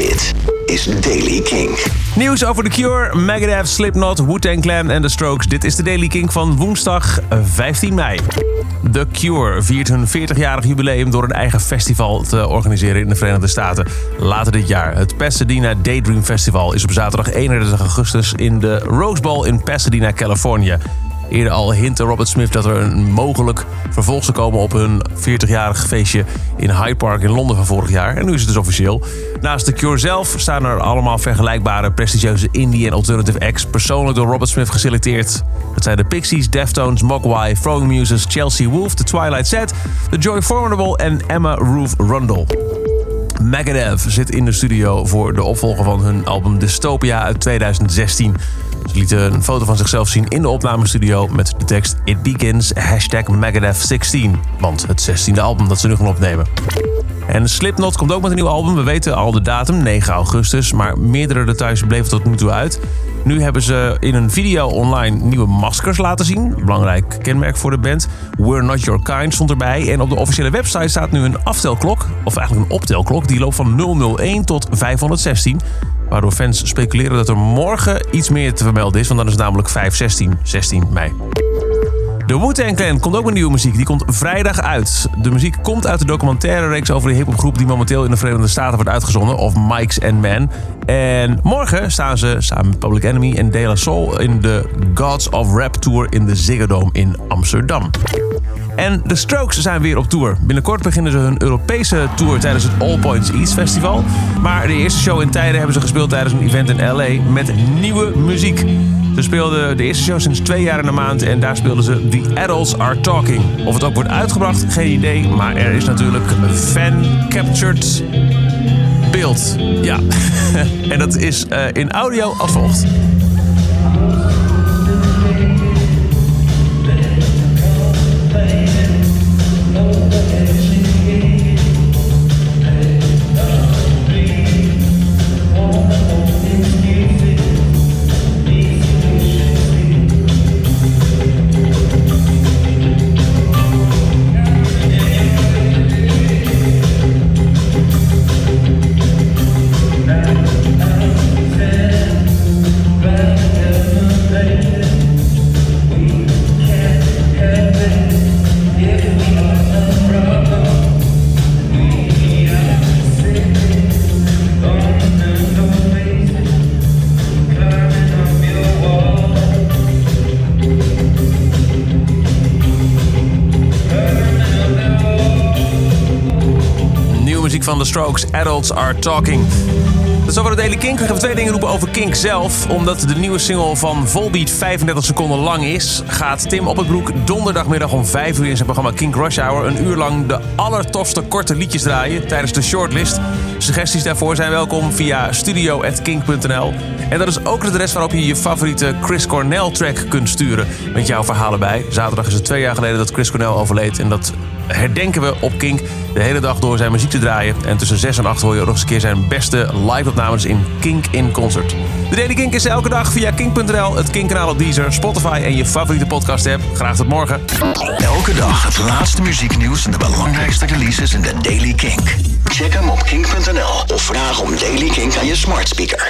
Dit is Daily King. Nieuws over The Cure, Megadeth, Slipknot, Wu-Tang en The Strokes. Dit is de Daily King van woensdag 15 mei. The Cure viert hun 40-jarig jubileum door een eigen festival te organiseren in de Verenigde Staten. Later dit jaar. Het Pasadena Daydream Festival is op zaterdag 31 augustus in de Rose Bowl in Pasadena, Californië. Eerder al hintte Robert Smith dat er een mogelijk vervolg zou komen op hun 40-jarig feestje in Hyde Park in Londen van vorig jaar. En nu is het dus officieel. Naast The Cure zelf staan er allemaal vergelijkbare prestigieuze indie en alternative acts persoonlijk door Robert Smith geselecteerd. Dat zijn de Pixies, Deftones, Mogwai, Throwing Muses, Chelsea Wolf, The Twilight Set, The Joy Formidable en Emma Ruth Rundle. Megadeth zit in de studio voor de opvolger van hun album Dystopia uit 2016. Ze lieten een foto van zichzelf zien in de opnamestudio met de tekst It Begins hashtag Megadeth 16. Want het 16e album dat ze nu gaan opnemen. En Slipknot komt ook met een nieuw album. We weten al de datum, 9 augustus. Maar meerdere details bleven tot nu toe uit. Nu hebben ze in een video online nieuwe maskers laten zien. Belangrijk kenmerk voor de band. We're Not Your Kind stond erbij. En op de officiële website staat nu een aftelklok. Of eigenlijk een optelklok. Die loopt van 001 tot 516. Waardoor fans speculeren dat er morgen iets meer te vermelden is. Want dan is het namelijk 516, 16 mei. De Wu-Tang Clan komt ook met nieuwe muziek. Die komt vrijdag uit. De muziek komt uit de documentaire reeks over de hiphopgroep die momenteel in de Verenigde Staten wordt uitgezonden. Of Mike's and Men. En morgen staan ze samen met Public Enemy en De La Soul in de Gods of Rap Tour in de Ziggo Dome in Amsterdam. En de Strokes zijn weer op tour. Binnenkort beginnen ze hun Europese tour tijdens het All Points East Festival. Maar de eerste show in tijden hebben ze gespeeld tijdens een event in LA met nieuwe muziek. Ze speelden de eerste show sinds twee jaar in de maand en daar speelden ze The Adults Are Talking. Of het ook wordt uitgebracht, geen idee. Maar er is natuurlijk fan-captured beeld. Ja, en dat is uh, in audio als volgt. Muziek van The Strokes, Adults Are Talking. Dat is over de Daily Kink. We gaan twee dingen roepen over Kink zelf. Omdat de nieuwe single van Volbeat 35 seconden lang is... gaat Tim op het broek donderdagmiddag om 5 uur in zijn programma Kink Rush Hour... een uur lang de allertofste korte liedjes draaien tijdens de shortlist. Suggesties daarvoor zijn welkom via studio.kink.nl. En dat is ook het adres waarop je je favoriete Chris Cornell track kunt sturen... met jouw verhalen bij. Zaterdag is het twee jaar geleden dat Chris Cornell overleed... en dat herdenken we op Kink de hele dag door zijn muziek te draaien. En tussen 6 en 8 hoor je nog eens een keer zijn beste live-opnames in Kink in Concert. De Daily Kink is elke dag via kink.nl, het Kink-kanaal op Deezer, Spotify en je favoriete podcast-app. Graag tot morgen. Elke dag het laatste muzieknieuws en de belangrijkste releases in de Daily Kink. Check hem op kink.nl of vraag om Daily Kink aan je smart speaker.